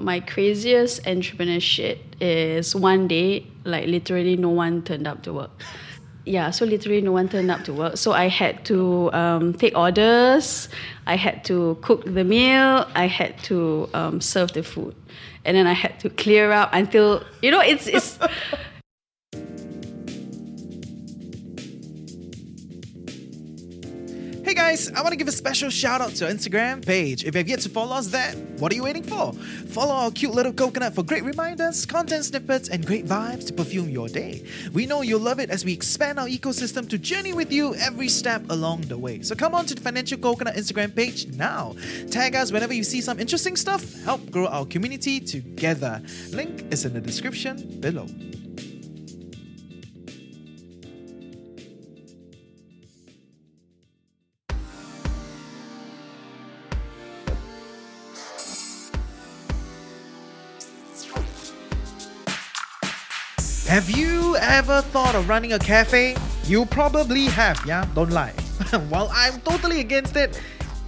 My craziest entrepreneur shit is one day, like literally no one turned up to work. Yeah, so literally no one turned up to work. So I had to um, take orders, I had to cook the meal, I had to um, serve the food. And then I had to clear up until, you know, it's, it's guys, I want to give a special shout out to our Instagram page. If you have yet to follow us there, what are you waiting for? Follow our cute little coconut for great reminders, content snippets, and great vibes to perfume your day. We know you'll love it as we expand our ecosystem to journey with you every step along the way. So come on to the Financial Coconut Instagram page now. Tag us whenever you see some interesting stuff. Help grow our community together. Link is in the description below. Have you ever thought of running a cafe? You probably have, yeah? Don't lie. While I'm totally against it,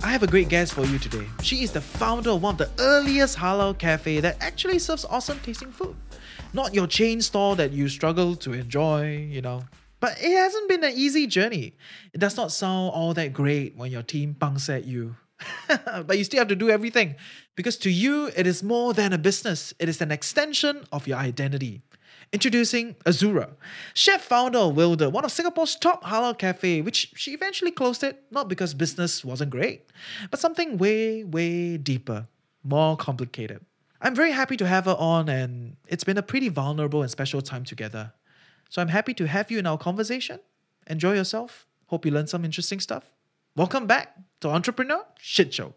I have a great guest for you today. She is the founder of one of the earliest halal cafe that actually serves awesome tasting food. Not your chain store that you struggle to enjoy, you know. But it hasn't been an easy journey. It does not sound all that great when your team bunks at you. but you still have to do everything because to you, it is more than a business, it is an extension of your identity. Introducing Azura, chef founder of Wilder, one of Singapore's top halal cafe, which she eventually closed it not because business wasn't great, but something way, way deeper, more complicated. I'm very happy to have her on, and it's been a pretty vulnerable and special time together. So I'm happy to have you in our conversation. Enjoy yourself. Hope you learned some interesting stuff. Welcome back to Entrepreneur Shit Show.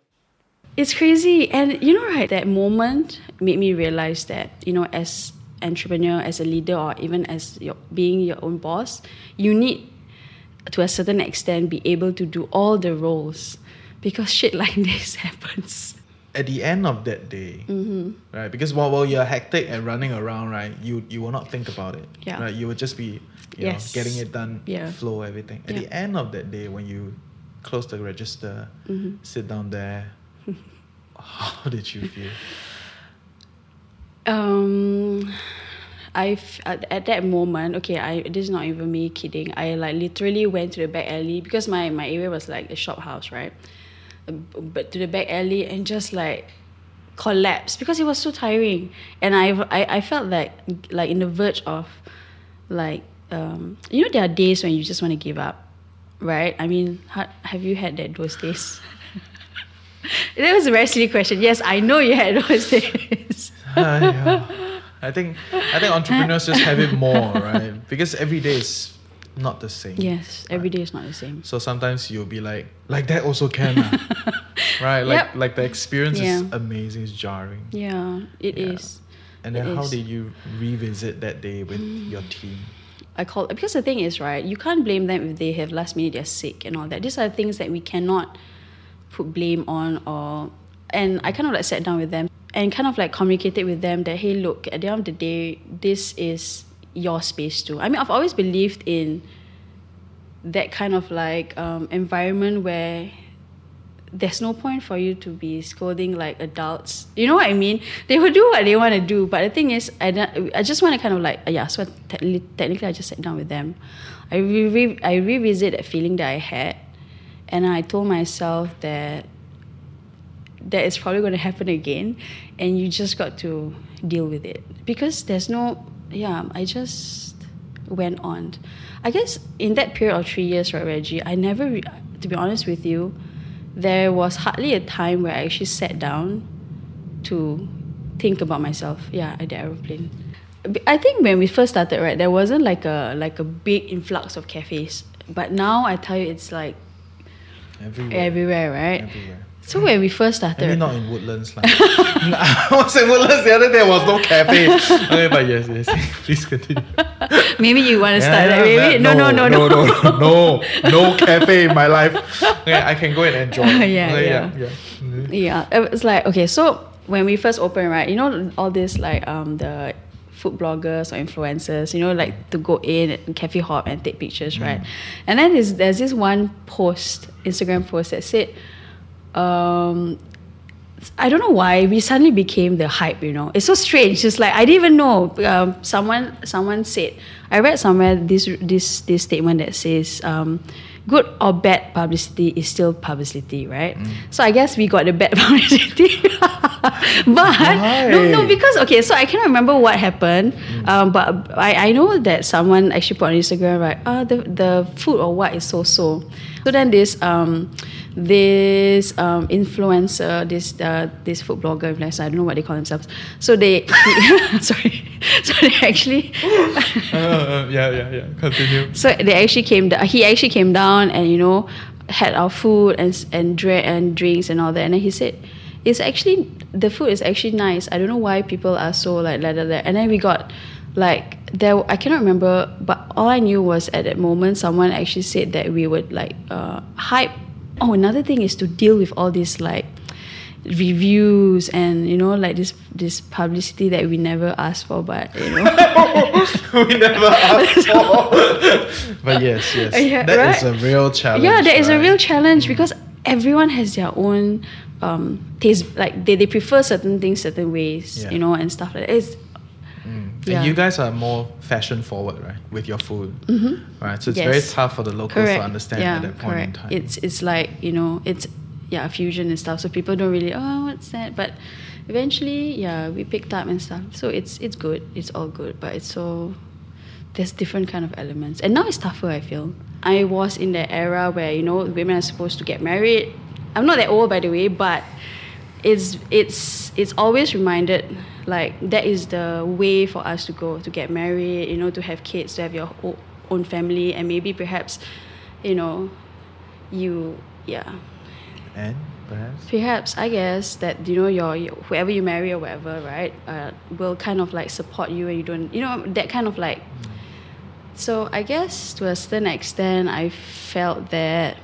It's crazy. And you know, right, that moment made me realize that, you know, as entrepreneur, as a leader, or even as your, being your own boss, you need to a certain extent be able to do all the roles because shit like this happens. At the end of that day, right? Because while, while you're hectic and running around, right, you you will not think about it. Yeah. Right. You will just be, you Yes. know, getting it done, Yeah. flow everything. At Yeah. the end of that day, when you close the register, Mm-hmm. sit down there, how did you feel? Um, I at, at that moment, okay, I this is not even me kidding. I like literally went to the back alley because my my area was like a shop house, right? Um, But to the back alley and just like collapsed because it was so tiring, and I I, I felt like like in the verge of like um you know there are days when you just want to give up, right? I mean, ha, have you had that those days? that was a very silly question. Yes, I know you had those days. Ah, yeah. I think I think entrepreneurs just have it more, right? Because every day is not the same. Yes, every day is not the same. So sometimes you'll be like, like that also can, ah." right? Like Yep. like the experience is amazing, it's jarring. Yeah, it Yeah. is. And then It how is. did you revisit that day with your team? I call because the thing is right. You can't blame them if they have last minute they're sick and all that. These are things that we cannot put blame on or. And I kind of like sat down with them and kind of like communicated with them that hey, look, at the end of the day, this is your space too. I mean, I've always believed in that kind of like um, environment where there's no point for you to be scolding like adults. You know what I mean? They will do what they want to do, but the thing is, I don't, I just want to kind of like yeah. So te- technically, I just sat down with them. I re- I revisit that feeling that I had, and I told myself that that is probably going to happen again, and you just got to deal with it because there's no yeah. I just went on. I guess in that period of three years, right, Reggie, I never, re- to be honest with you, there was hardly a time where I actually sat down to think about myself. Yeah, at the aeroplane. i think when we first started, right, there wasn't like a like a big influx of cafes. But now I tell you, it's like Everywhere. everywhere, right? Everywhere. So when we first started, Maybe not in Woodlands. Like. I was in Woodlands the other day, there was no cafe. okay, but yes, yes. Please continue. maybe you want to start. Yeah, that. Maybe that- no, no, no, no, no, no, no, no cafe in my life. Okay, I can go and enjoy. Yeah, Okay, yeah. yeah. Yeah, it was like okay. So when we first opened, right, you know all this like um the food bloggers or influencers, you know, like to go in and cafe hop and take pictures, right? And then there's there's this one post, Instagram post that said, um, I don't know why we suddenly became the hype. You know, it's so strange. It's like I didn't even know. Um, someone someone said I read somewhere this this this statement that says. Um, Good or bad publicity is still publicity, right? So I guess we got the bad publicity. but no, no, because okay, so I cannot remember what happened. Um, but I, I know that someone actually put on Instagram right, uh, the the food or what is so so. So then this um this um influencer, this uh, this food blogger influencer, I don't know what they call themselves. So they sorry. So they actually Uh, yeah, yeah, yeah. Continue. so they actually came. da- He actually came down and you know had our food and and drink and drinks and all that. And then he said, "It's actually the food is actually nice. I don't know why people are so like like that." And then we got like there. I cannot remember, but all I knew was at that moment someone actually said that we would like uh, hype. Oh, another thing is to deal with all these like reviews and you know like this this publicity that we never asked for but you know we never asked for. but yes, yes. Yeah, that is right? a real challenge. yeah there is a real challenge because everyone has their own um, taste like they, they prefer certain things certain ways Yeah. you know and stuff like that it's Mm. Yeah. And you guys are more fashion forward, right, with your food, right? So it's very Mm-hmm. Tough for the locals correct to understand yeah at that point correct in time. it's it's like you know it's yeah fusion and stuff so people don't really oh what's that but eventually yeah we picked up and stuff so it's it's good it's all good but it's so there's different kind of elements and now it's tougher i feel i was in the era where you know women are supposed to get married i'm not that old by the way but it's it's it's always reminded like that is the way for us to go to get married you know to have kids to have your own family and maybe perhaps you know you yeah. And perhaps? Perhaps i guess that you know your, your whoever you marry or whatever right uh, will kind of like support you and you don't you know that kind of like so i guess to a certain extent i felt that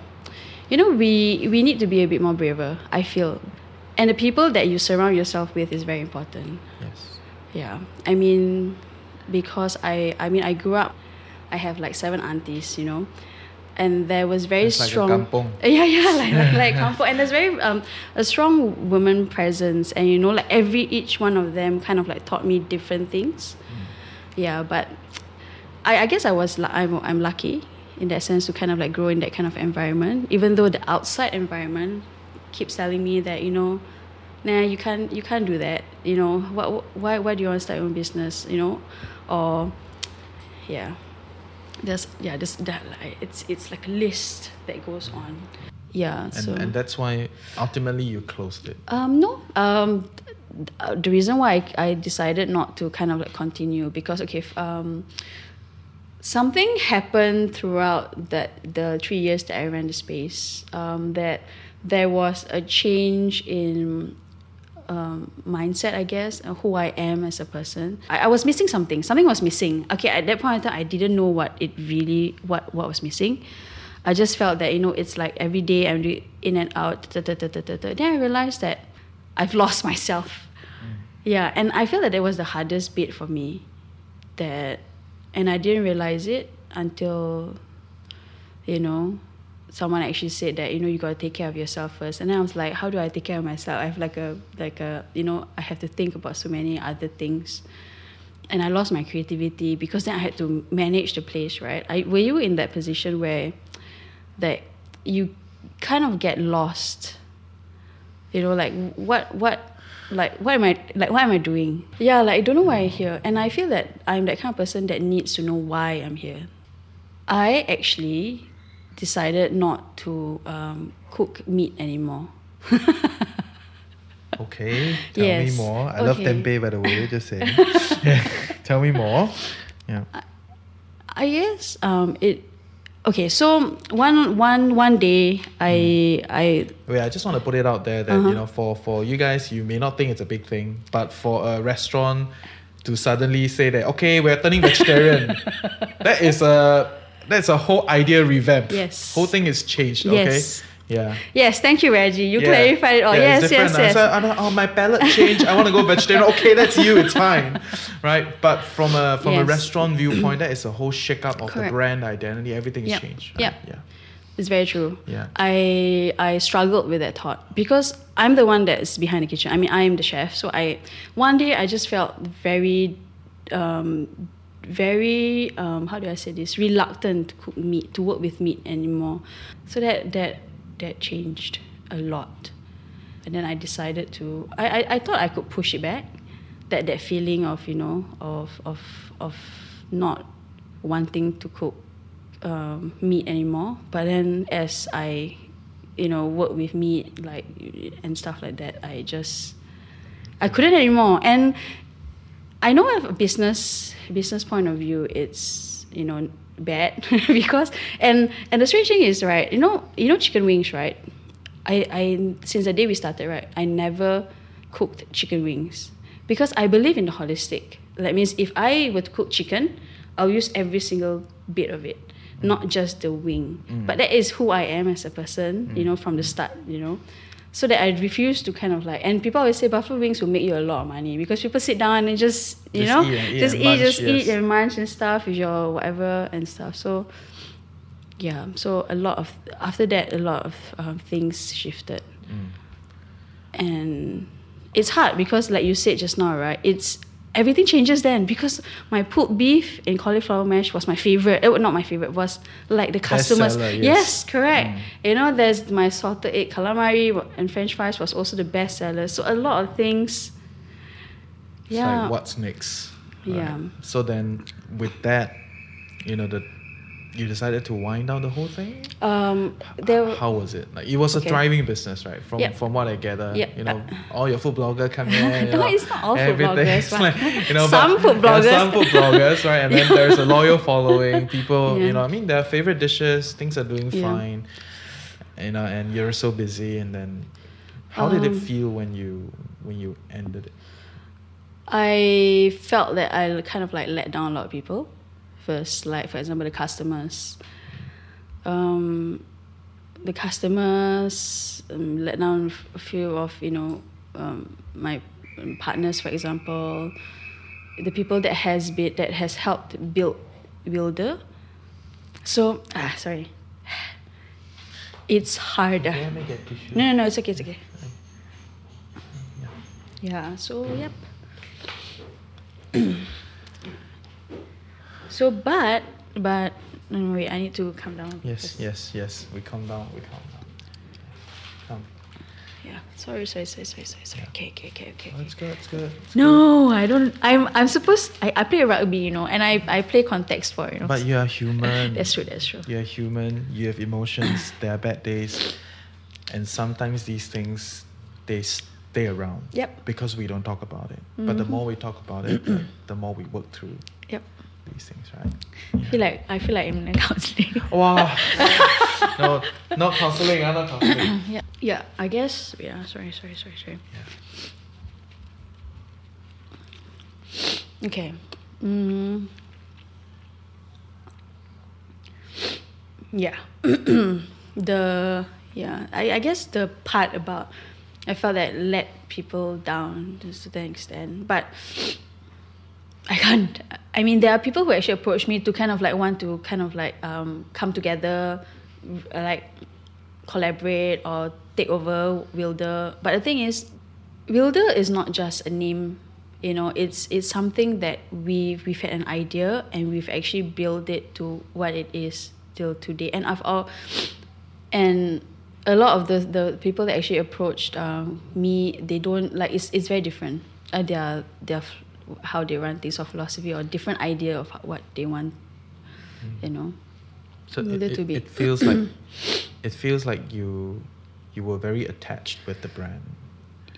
you know we we need to be a bit more braver i feel. And the people that you surround yourself with is very important. Yes. yeah. I mean because i i mean i grew up i have like seven aunties you know. And there was very It's like strong kampung. yeah yeah like like, like kampung. And there's very um a strong woman presence. And you know like every each one of them kind of like taught me different things. Yeah but I, I guess I was I'm, I'm lucky in that sense to kind of like grow in that kind of environment even though the outside environment keeps telling me that you know nah you can't you can't do that you know what why why do you want to start your own business you know or yeah there's yeah there's that like it's it's like a list that goes on yeah And, so and that's why ultimately you closed it. um, no. Um, th- the reason why I, I decided not to kind of like continue because okay, um, something happened throughout that the three years that I ran the space. Um, that there was a change in um, mindset, I guess, uh, who I am as a person. I, I was missing something. Something was missing. Okay, at that point in time, I didn't know what it really what what was missing. I just felt that you know it's like every day I'm doing in and out. Da, da, da, da, da. Then I realized that I've lost myself. Yeah, and I feel that that was the hardest bit for me. That, and I didn't realize it until, you know, someone actually said that you know you got to take care of yourself first. And then i was like how do i take care of myself? I have like a like a you know i have to think about so many other things. And i lost my creativity because then i had to manage the place right? I, were you in that position where that you kind of get lost? You know like what what like what am i like what am i doing yeah like i don't know why i'm here and i feel that i'm that kind of person that needs to know why i'm here i actually decided not to um, cook meat anymore Okay, tell me more. I love okay. tempeh, by the way. Just saying. yeah. Tell me more. Yeah. I guess um, it. Okay, so one one one day I I Wait, I just want to put it out there that Uh-huh. you know, for for you guys, you may not think it's a big thing, but for a restaurant to suddenly say that okay, we're turning vegetarian, that is a that's a whole idea revamp. Yes. whole thing is changed. Okay, Yes. Yeah. yes, thank you, Reggie. You Yeah. clarified it all. Yeah, yes, yes, now. yes. So, oh, my palate changed. I want to go vegetarian. Okay, that's you. It's fine, right? But from a from a restaurant viewpoint, that is a whole shake up of the brand identity. Everything is Yep. changed. Yep. Yeah. It's very true. Yeah. I I struggled with that thought because I'm the one that's behind the kitchen. I mean, I am the chef. So I one day I just felt very um very um how do I say this reluctant to cook meat to work with meat anymore. So that that that changed a lot. And then I decided to I, I, I thought I could push it back. That that feeling of, you know, of of of not wanting to cook um, meat anymore. But then as I, you know, work with meat like and stuff like that, I just I couldn't anymore. And I know from a business business point of view, it's you know bad because and and the strange thing is right, you know you know chicken wings right. I I since the day we started right, I never cooked chicken wings because I believe in the holistic. That means if I were to cook chicken, I'll use every single bit of it, not just the wing. Mm. But that is who I am as a person, you mm. know, from the start, you know. So that I refuse to kind of like, and people always say buffalo wings will make you a lot of money because people sit down and just, you Just know, eat and just and eat, munch, just eat and munch and stuff with your whatever and stuff. So, yeah, so a lot of, after that, a lot of um, things shifted. Mm. And it's hard because, like you said just now, right? It's everything changes then because my pulled beef and cauliflower mash was my favorite. It was not my favorite. Was like the customers. Bestseller, yes. yes. correct. Mm. You know, there's my salted egg calamari and French fries was also the best seller. So a lot of things. It's Yeah. like what's next? Yeah. So then with that, you know, the you decided to wind down the whole thing? Um, there. How was it? Like it was a thriving business, right? From Yep. from what I gather, Yep. you know, all your food blogger come in. No, know, it's not all food bloggers, like, you know, some but- food bloggers. some food bloggers, right? And then there's a loyal following. People, Yeah. you know, I mean, their favorite dishes, things are doing Yeah. fine, you know, and you're so busy. And then, how did it Um, feel when you when you ended it? I felt that I kind of like let down a lot of people. First, like for example, the customers. Um, the customers um, let down a few of you know um, my partners, for example, the people that has been that has helped build Wilder. So ah sorry, it's harder. Okay, let get. No, no, no, it's okay, it's okay. Yeah, so yep. so but but no, no, wait, I need to calm down. Yes, yes, yes. We calm down. We calm down. Calm. Yeah. Sorry, sorry, sorry, sorry, sorry, sorry. Okay, okay, okay, okay. Oh, it's good. It's good. it's No, I don't I'm I'm supposed I, I play rugby, you know, and I, I play context sport, you know. But you are human. that's true, that's true. You're human. You have emotions. there are bad days, and sometimes these things they stay around. Yep. Because we don't talk about it. But the Mhm. more we talk about it, like, the more we work through Yep. These things, right? I feel like I feel like I'm in a counseling. Wow. no, not counseling. ah, not counseling. yeah. Yeah, I guess yeah, sorry, sorry, sorry, sorry. Yeah. Okay. Mm. Yeah. the yeah, I, I guess the part about I felt that let people down to a certain extent, but I can't. I mean, there are people who actually approach me to kind of like want to kind of like um, come together, uh, like collaborate or take over Wilder. But the thing is, Wilder is not just a name. You know, it's it's something that we've we've had an idea and we've actually built it to what it is till today. And I've all, and a lot of the the people that actually approached um, me, they don't like it's it's very different. Uh, f- how they run things or philosophy or different idea of what they want. Mm. You know. So it, it, bit. it feels like it feels like you you were very attached with the brand,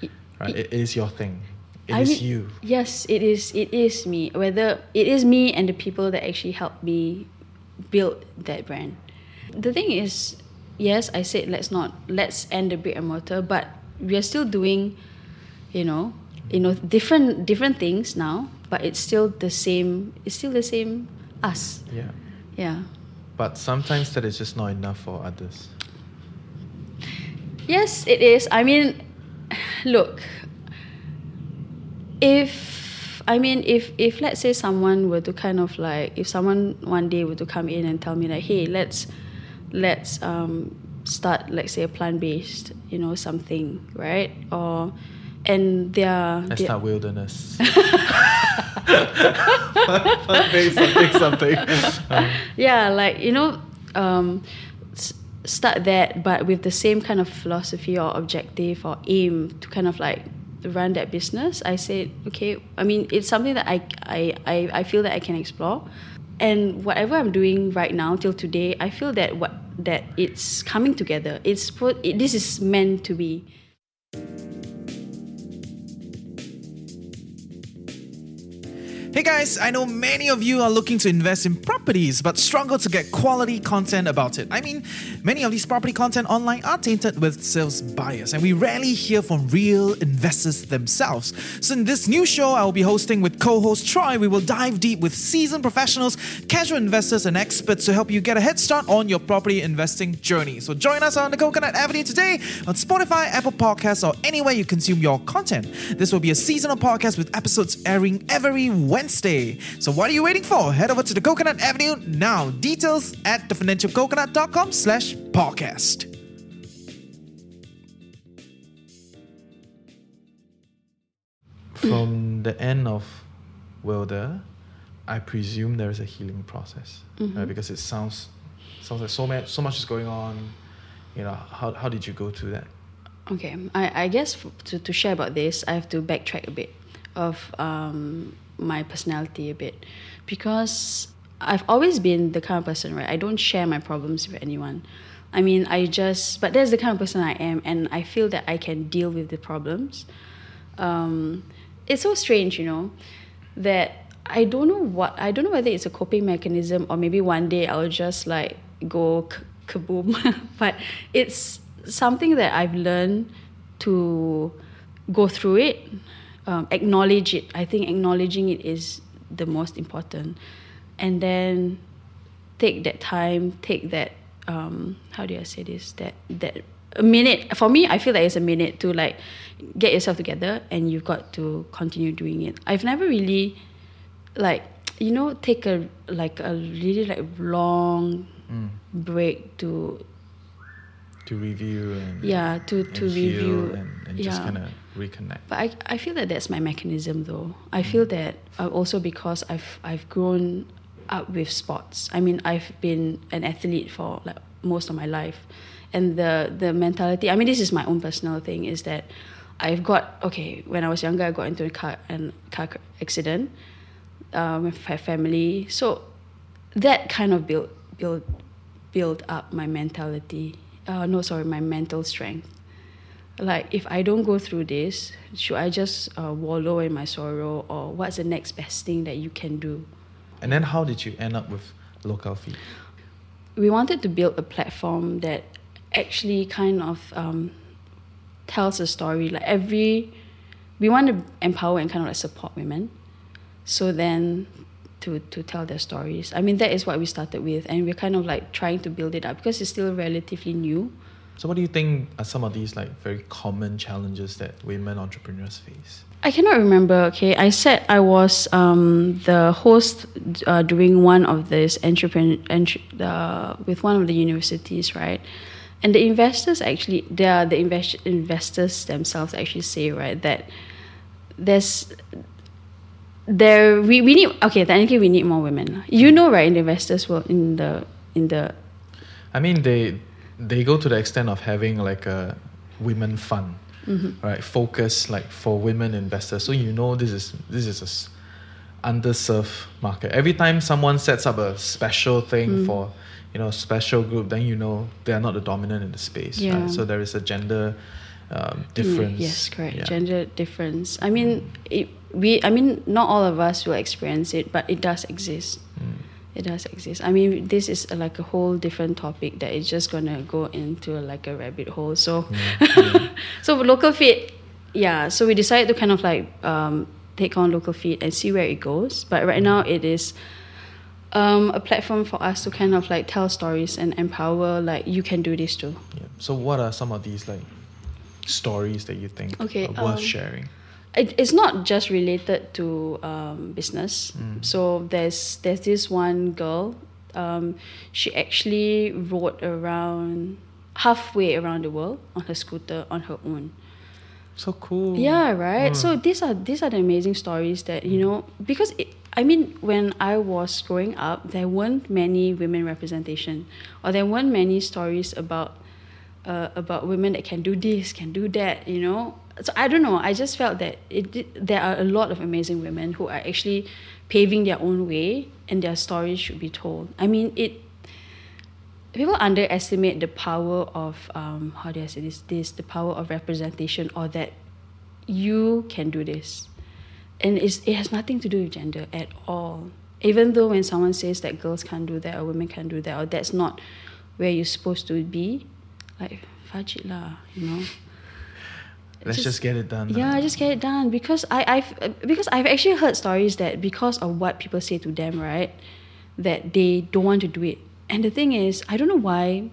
It- right? it- It is your thing. It I is mean- you. Yes, it is. It is me. Whether it is me and the people that actually helped me build that brand. The thing is, yes, I said let's not let's end the brick and mortar, but we are still doing, you know, you know, different different things now, but it's still the same. It's still the same us. Yeah. Yeah. But sometimes that is just not enough for others. Yes, it is. I mean, look, if I mean, if if let's say someone were to kind of like, if someone one day were to come in and tell me like, hey, let's let's um, start, like say, a plant based, you know, something, right? Or and their Let's their- start wilderness. something, something. Um, yeah like you know um, start that but with the same kind of philosophy or objective or aim to kind of like run that business i said okay i mean it's something that i i i, I feel that i can explore and whatever i'm doing right now till today i feel that what that it's coming together it's put it, this is meant to be Hey guys, I know many of you are looking to invest in properties but struggle to get quality content about it. I mean, many of these property content online are tainted with sales bias and we rarely hear from real investors themselves. So in this new show I will be hosting with co-host Troy, we will dive deep with seasoned professionals, casual investors and experts to help you get a head start on your property investing journey. So join us on the Coconut Avenue today on Spotify, Apple Podcasts or anywhere you consume your content. This will be a seasonal podcast with episodes airing every Wednesday. So what are you waiting for? Head over to the Coconut Avenue now. Details at thefinancialcoconut.com slash podcast. From the end of Wilder, I presume there is a healing process, right? Because it sounds sounds like so much so much is going on. You know, how, how did you go through that? Okay, I, I guess f- to, to share about this, I have to backtrack a bit of um, my personality a bit because I've always been the kind of person, right? I don't share my problems with anyone. I mean, I just, but that's the kind of person I am, and I feel that I can deal with the problems. Um, it's so strange, you know, that I don't know what, I don't know whether it's a coping mechanism or maybe one day I'll just like go k- kaboom. but it's something that I've learned to go through it, um, acknowledge it. I think acknowledging it is the most important. And then take that time, take that, um, how do I say this? That, that a minute, for me, I feel like it's a minute to like get yourself together and you've got to continue doing it. I've never really like you know take a like a really like long Mm. break to To review and yeah to to review and, and just yeah. kind of reconnect. but I, I feel that that's my mechanism though. I feel that uh, also because I've I've grown up with sports. I mean I've been an athlete for like most of my life. And the the mentality I mean this is my own personal thing is that I've got okay when I was younger I got into a car and car accident um, with my family. So that kind of built build build up my mentality. Uh, no sorry my mental strength like if I don't go through this, should I just uh, wallow in my sorrow, or what's the next best thing that you can do? And then how did you end up with local feed? We wanted to build a platform that actually kind of um, tells a story. Like every, we want to empower and kind of like support women. So then, to to tell their stories. I mean that is what we started with, and we're kind of like trying to build it up because it's still relatively new. So what do you think are some of these like very common challenges that women entrepreneurs face? I cannot remember. Okay, I said I was um, the host uh, during one of this entrepreneur entre- uh, with one of the universities, right? And the investors actually, they are the invest- investors themselves actually say right that there's there we, we need okay technically we need more women. You know right in the investors world in the in the I mean, they they go to the extent of having like a women fund, right? Focus like for women investors. So you know this is this is a underserved market. Every time someone sets up a special thing for you know special group, then you know they are not the dominant in the space. Yeah. Right? So there is a gender um, Mm, difference. Yes, correct. Yeah. Gender difference. I mean, it, we. I mean, not all of us will experience it, but it does exist. Mm. It does exist. I mean, this is uh, like a whole different topic that is just gonna go into like a rabbit hole. So, Mm, so local fit, yeah. So we decided to kind of like um, take on local feed and see where it goes. But right now, it is um, a platform for us to kind of like tell stories and empower. Like you can do this too. Yeah. So what are some of these like stories that you think Okay, are worth um, sharing? It, it's not just related to um, business. So there's there's this one girl Um, she actually rode around halfway around the world on her scooter on her own. So cool. Yeah, right. Mm. So these are these are the amazing stories that you know because it, I mean when I was growing up, there weren't many women representation, or there weren't many stories about uh, about women that can do this, can do that. You know, so I don't know. I just felt that it there are a lot of amazing women who are actually paving their own way, and their stories should be told. I mean it. People underestimate the power of um, how do I say this? This the power of representation, or that you can do this, and it's, it has nothing to do with gender at all. Even though when someone says that girls can't do that or women can't do that or that's not where you're supposed to be, like fudge it lah, you know. Let's just, get it done. Yeah, just get it done because I I've because I've actually heard stories that because of what people say to them, right, that they don't want to do it. And the thing is, I don't know why,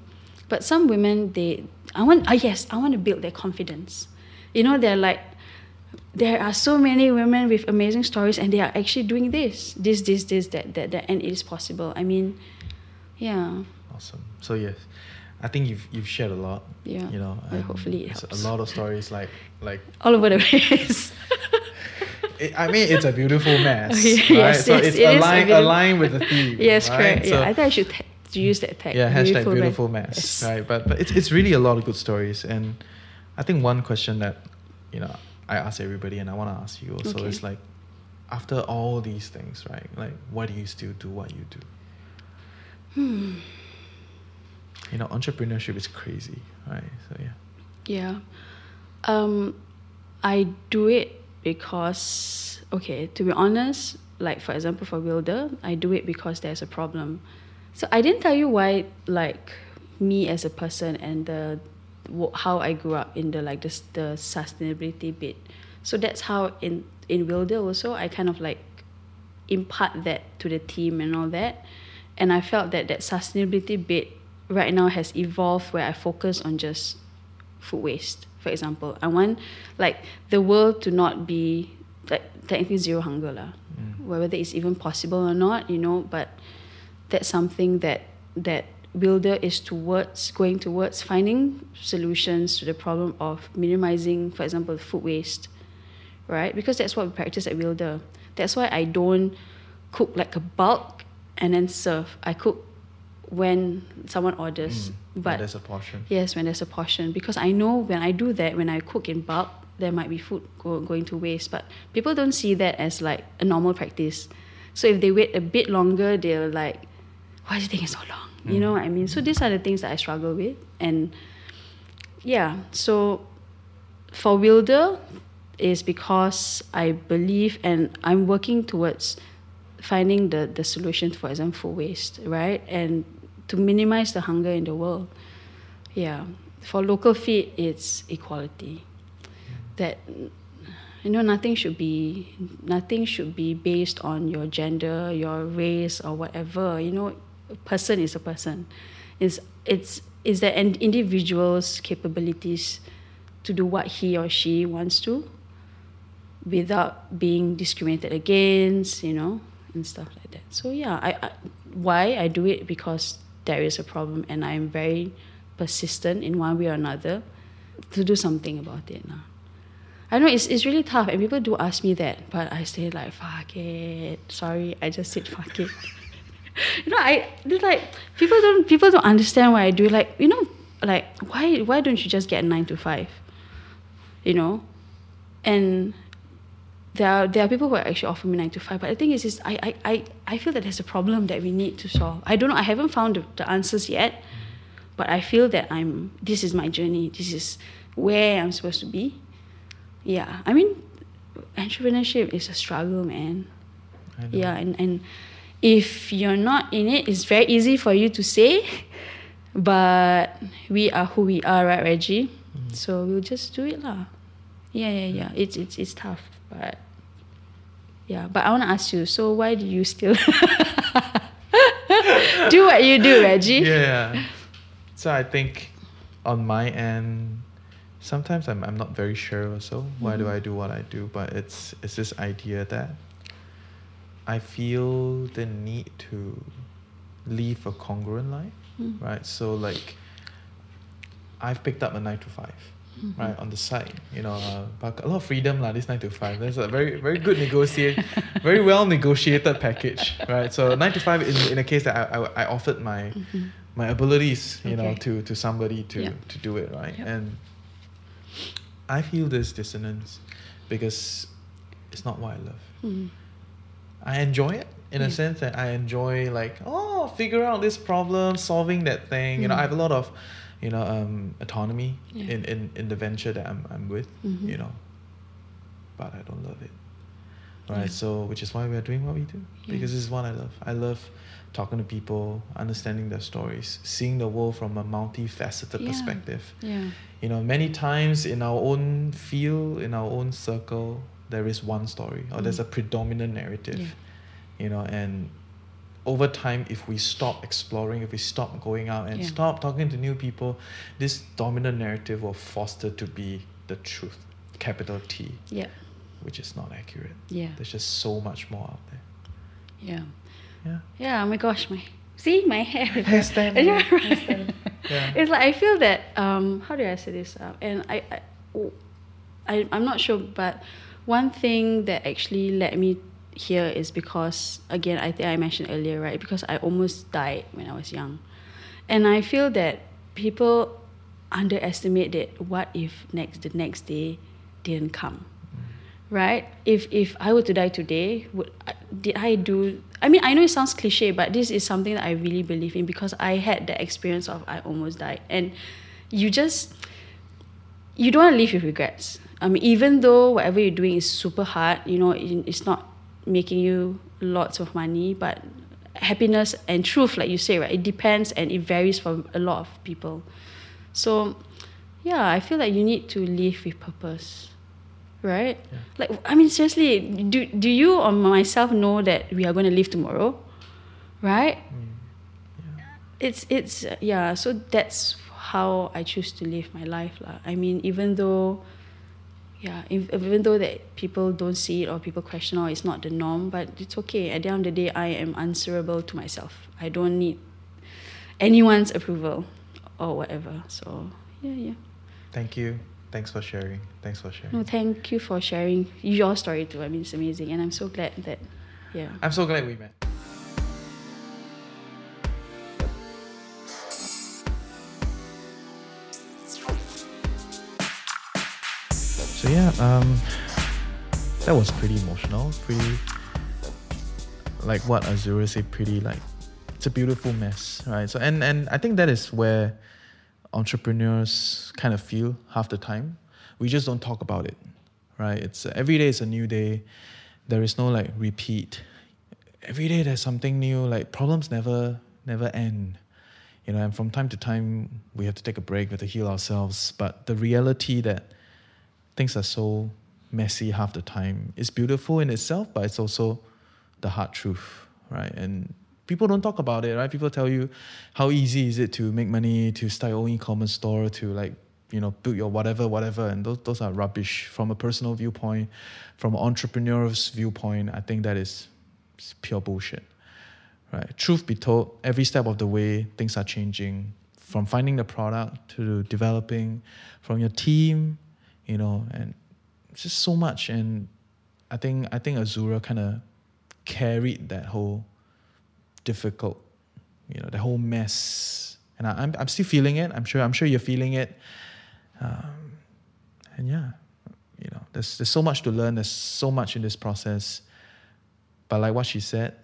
but some women they I want ah yes, I want to build their confidence. You know, they're like there are so many women with amazing stories and they are actually doing this, this, this, this, that, that, that, and it is possible. I mean, yeah. Awesome. So yes, I think you've you've shared a lot. Yeah. You know, Well, hopefully it helps. a lot of stories like like All over the place. it, I mean it's a beautiful mess, Okay, right? yes, so yes, it's it aligned beautiful- aligned with the theme. yes, right? correct. So, yeah, I think I should ta- use that tag. yeah, hashtag me- beautiful mess, Yes. right? But but it's it's really a lot of good stories, and I think one question that you know I ask everybody, and I want to ask you also Okay. is like, after all these things, right? Like, why do you still do what you do? Hmm. You know, entrepreneurship is crazy, right? So yeah. Yeah. Um, I do it because, okay, to be honest, like for example, for Wilder, I do it because there's a problem. So I didn't tell you why, like, me as a person and the how I grew up in the like the, the sustainability bit. So that's how in in Wilder also I kind of like impart that to the team and all that. And I felt that that sustainability bit right now has evolved where I focus on just food waste. For example, I want like the world to not be like technically zero hunger lah. Mm. Whether it's even possible or not, you know, but that's something that that Wilder is towards going towards finding solutions to the problem of minimizing, for example, food waste, right? Because that's what we practice at Wilder. That's why I don't cook like a bulk and then serve. I cook when someone orders, Mm, but there's a portion. Yes, when there's a portion. Because I know when I do that, when I cook in bulk, there might be food go, going to waste. But people don't see that as like a normal practice. So if they wait a bit longer, they're like, why is it taking so long? You know what I mean? So these are the things that I struggle with. And yeah, so for Wilder is because I believe and I'm working towards finding the, the solution for example food waste, right? And to minimize the hunger in the world. Yeah. For local feed it's equality. That you know nothing should be nothing should be based on your gender, your race or whatever. You know, a person is a person. It's it's that an individual's capabilities to do what he or she wants to without being discriminated against, you know, and stuff like that. So yeah, I, I why I do it because there is a problem and I'm very persistent in one way or another to do something about it now. I know it's it's really tough and people do ask me that, but I say like fuck it. Sorry, I just said fuck it. you know, I like people don't people don't understand why I do. Like, you know, like why why don't you just get a nine to five? You know? And there are there are people who are actually offer me nine to five. But the thing is, is I, I, I, I feel that there's a problem that we need to solve. I don't know. I haven't found the, the answers yet, but I feel that I'm. This is my journey. This is where I'm supposed to be. Yeah, I mean, entrepreneurship is a struggle, man. Yeah, and and if you're not in it, it's very easy for you to say, but we are who we are, right, Reggie? Mm. So we'll just do it, lah. Yeah, yeah, yeah. It's it's it's tough, but yeah. But I want to ask you. So why do you still do what you do, Reggie? Yeah. So I think on my end, sometimes I'm, I'm not very sure also why do I do what I do, but it's it's this idea that I feel the need to live a congruent life, Mm. right? So like, I've picked up a nine to 5 Mm-hmm. right on the side, you know, uh, but a lot of freedom lah. This nine to five, there's a very very good negotiate, very well negotiated package, right? So nine to five in in a case that I I, I offered my my abilities, you know, Mm-hmm. To to somebody to Yeah. to do it, right? Yep. And I feel this dissonance because it's not what I love. Mm. I enjoy it in a sense that I enjoy like oh figure out this problem, solving that thing. You know, I have a lot of you know um, autonomy Yeah. in, in in the venture that I'm I'm with. Mhm. You know, but I don't love it. Right. Yeah. So which is why we are doing what we do Yeah. because this is what I love. I love talking to people, understanding their stories, seeing the world from a multifaceted perspective Yeah. you know many times in our own field in our own circle there is one story or there's Mm. a predominant narrative Yeah. you know and over time if we stop exploring if we stop going out and Yeah. stop talking to new people this dominant narrative will foster to be the truth capital t Yeah. which is not accurate Yeah. there's just so much more out there Yeah. yeah Yeah, oh my gosh, my see my hair. Hairstand, Yeah, right. hairstand. Yeah. It's like I feel that um how do I say this? Um, and I, I I I'm not sure, but one thing that actually led me here is because again I think I mentioned earlier, right? Because I almost died when I was young. And I feel that people underestimate that what if next the next day didn't come right? If if I were to die today, would I- did I do? I mean, I know it sounds cliche, but this is something that I really believe in because I had the experience of I almost died, and you just you don't want to live with regrets. I mean, even though whatever you're doing is super hard, you know, it's not making you lots of money, but happiness and truth, like you say, right? It depends and it varies for a lot of people. So, yeah, I feel like you need to live with purpose, right? Yeah. Like, I mean, seriously, do do you or myself know that we are going to live tomorrow, right? Mm. yeah. It's it's yeah. So that's how I choose to live my life, lah. I mean, even though, yeah, if, even though that people don't see it or people question or it's not the norm, but it's okay. At the end of the day, I am answerable to myself. I don't need anyone's approval or whatever. So yeah, yeah. thank you thanks for sharing thanks for sharing No, thank you for sharing your story too. I mean, it's amazing, and I'm so glad that, yeah. i'm so glad we met yeah, um, that was pretty emotional. Pretty, like what Azura said, pretty like it's a beautiful mess, right? So and and I think that is where entrepreneurs kind of feel half the time. We just don't talk about it, right? It's every day is a new day. There is no like repeat. Every day there's something new. Like problems never never end you know, and from time to time we have to take a break, we have to heal ourselves. But the reality that things are so messy half the time It's beautiful in itself, but it's also the hard truth, right? And people don't talk about it, right? People tell you how easy is it to make money, to start your own e-commerce store, to like, you know, build your whatever, whatever. And those, those are rubbish from a personal viewpoint, from an entrepreneur's viewpoint. I think that is pure bullshit right? Truth be told, every step of the way, things are changing. From finding the product to developing, from your team, you know, and just so much. And I think I think Azura kind of carried that whole difficult, you know, the whole mess. And I, I'm I'm still feeling it. I'm sure I'm sure you're feeling it. Um, and yeah, you know, there's there's so much to learn. There's so much in this process. But like what she said,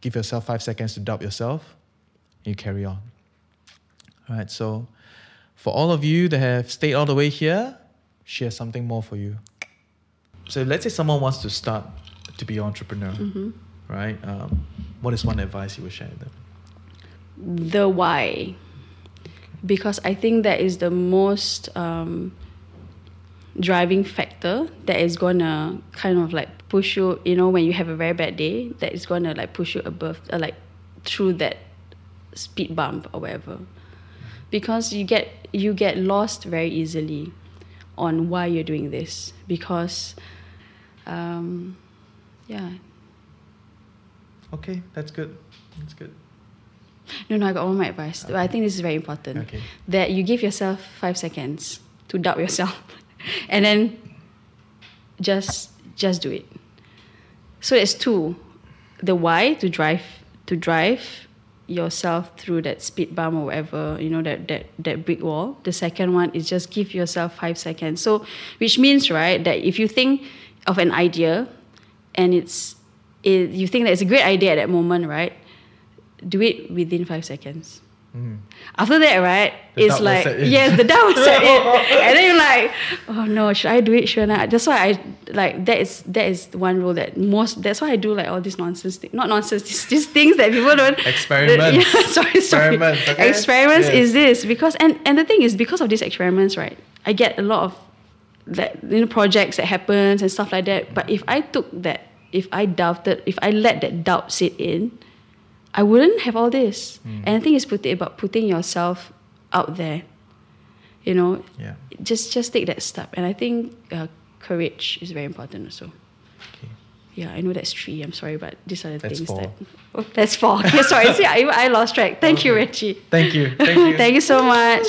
give yourself five seconds to doubt yourself, and you carry on. All right, so for all of you that have stayed all the way here, she has something more for you. So let's say someone wants to start to be an entrepreneur, Mm-hmm. right? Um, what is one advice you would share with them? the why because i think that is the most um, driving factor that is gonna kind of like push you you know when you have a very bad day that is gonna like push you above uh, like through that speed bump or whatever because you get you get lost very easily on why you're doing this because um, yeah Okay, that's good. That's good. No, no, I got all my advice. I think this is very important. Okay. That you give yourself five seconds to doubt yourself, and then just just do it. So it's two, the why to drive to drive yourself through that speed bump or whatever you know that that that brick wall. The second one is just give yourself five seconds. So which means right that if you think of an idea, and it's it, you think that it's a great idea at that moment, right? Do it within five seconds. Mm. After that, right, The it's like yes, the doubt will set in, and then you're like, oh no, should I do it? Should I? That's why I like that is that is one rule that most. That's why I do like all this nonsense, thing. not nonsense, these, these things that people don't. Experiments. Yeah, sorry, sorry. Experiments, okay? Experiments Yes. is this because and and the thing is because of these experiments, right? I get a lot of that you know projects that happens and stuff like that. But if I took that, if I doubted, if I let that doubt sit in, I wouldn't have all this. And the thing is, put about putting yourself out there. You know, Yeah. just just take that step. And I think uh, courage is very important also. Okay. Yeah, I know that's three. I'm sorry, but these are the That's things four. that. Oh, that's four. Okay, sorry. See, I, I lost track. Thank you, Okay. Reggie. Thank you. Thank you. Thank you so much.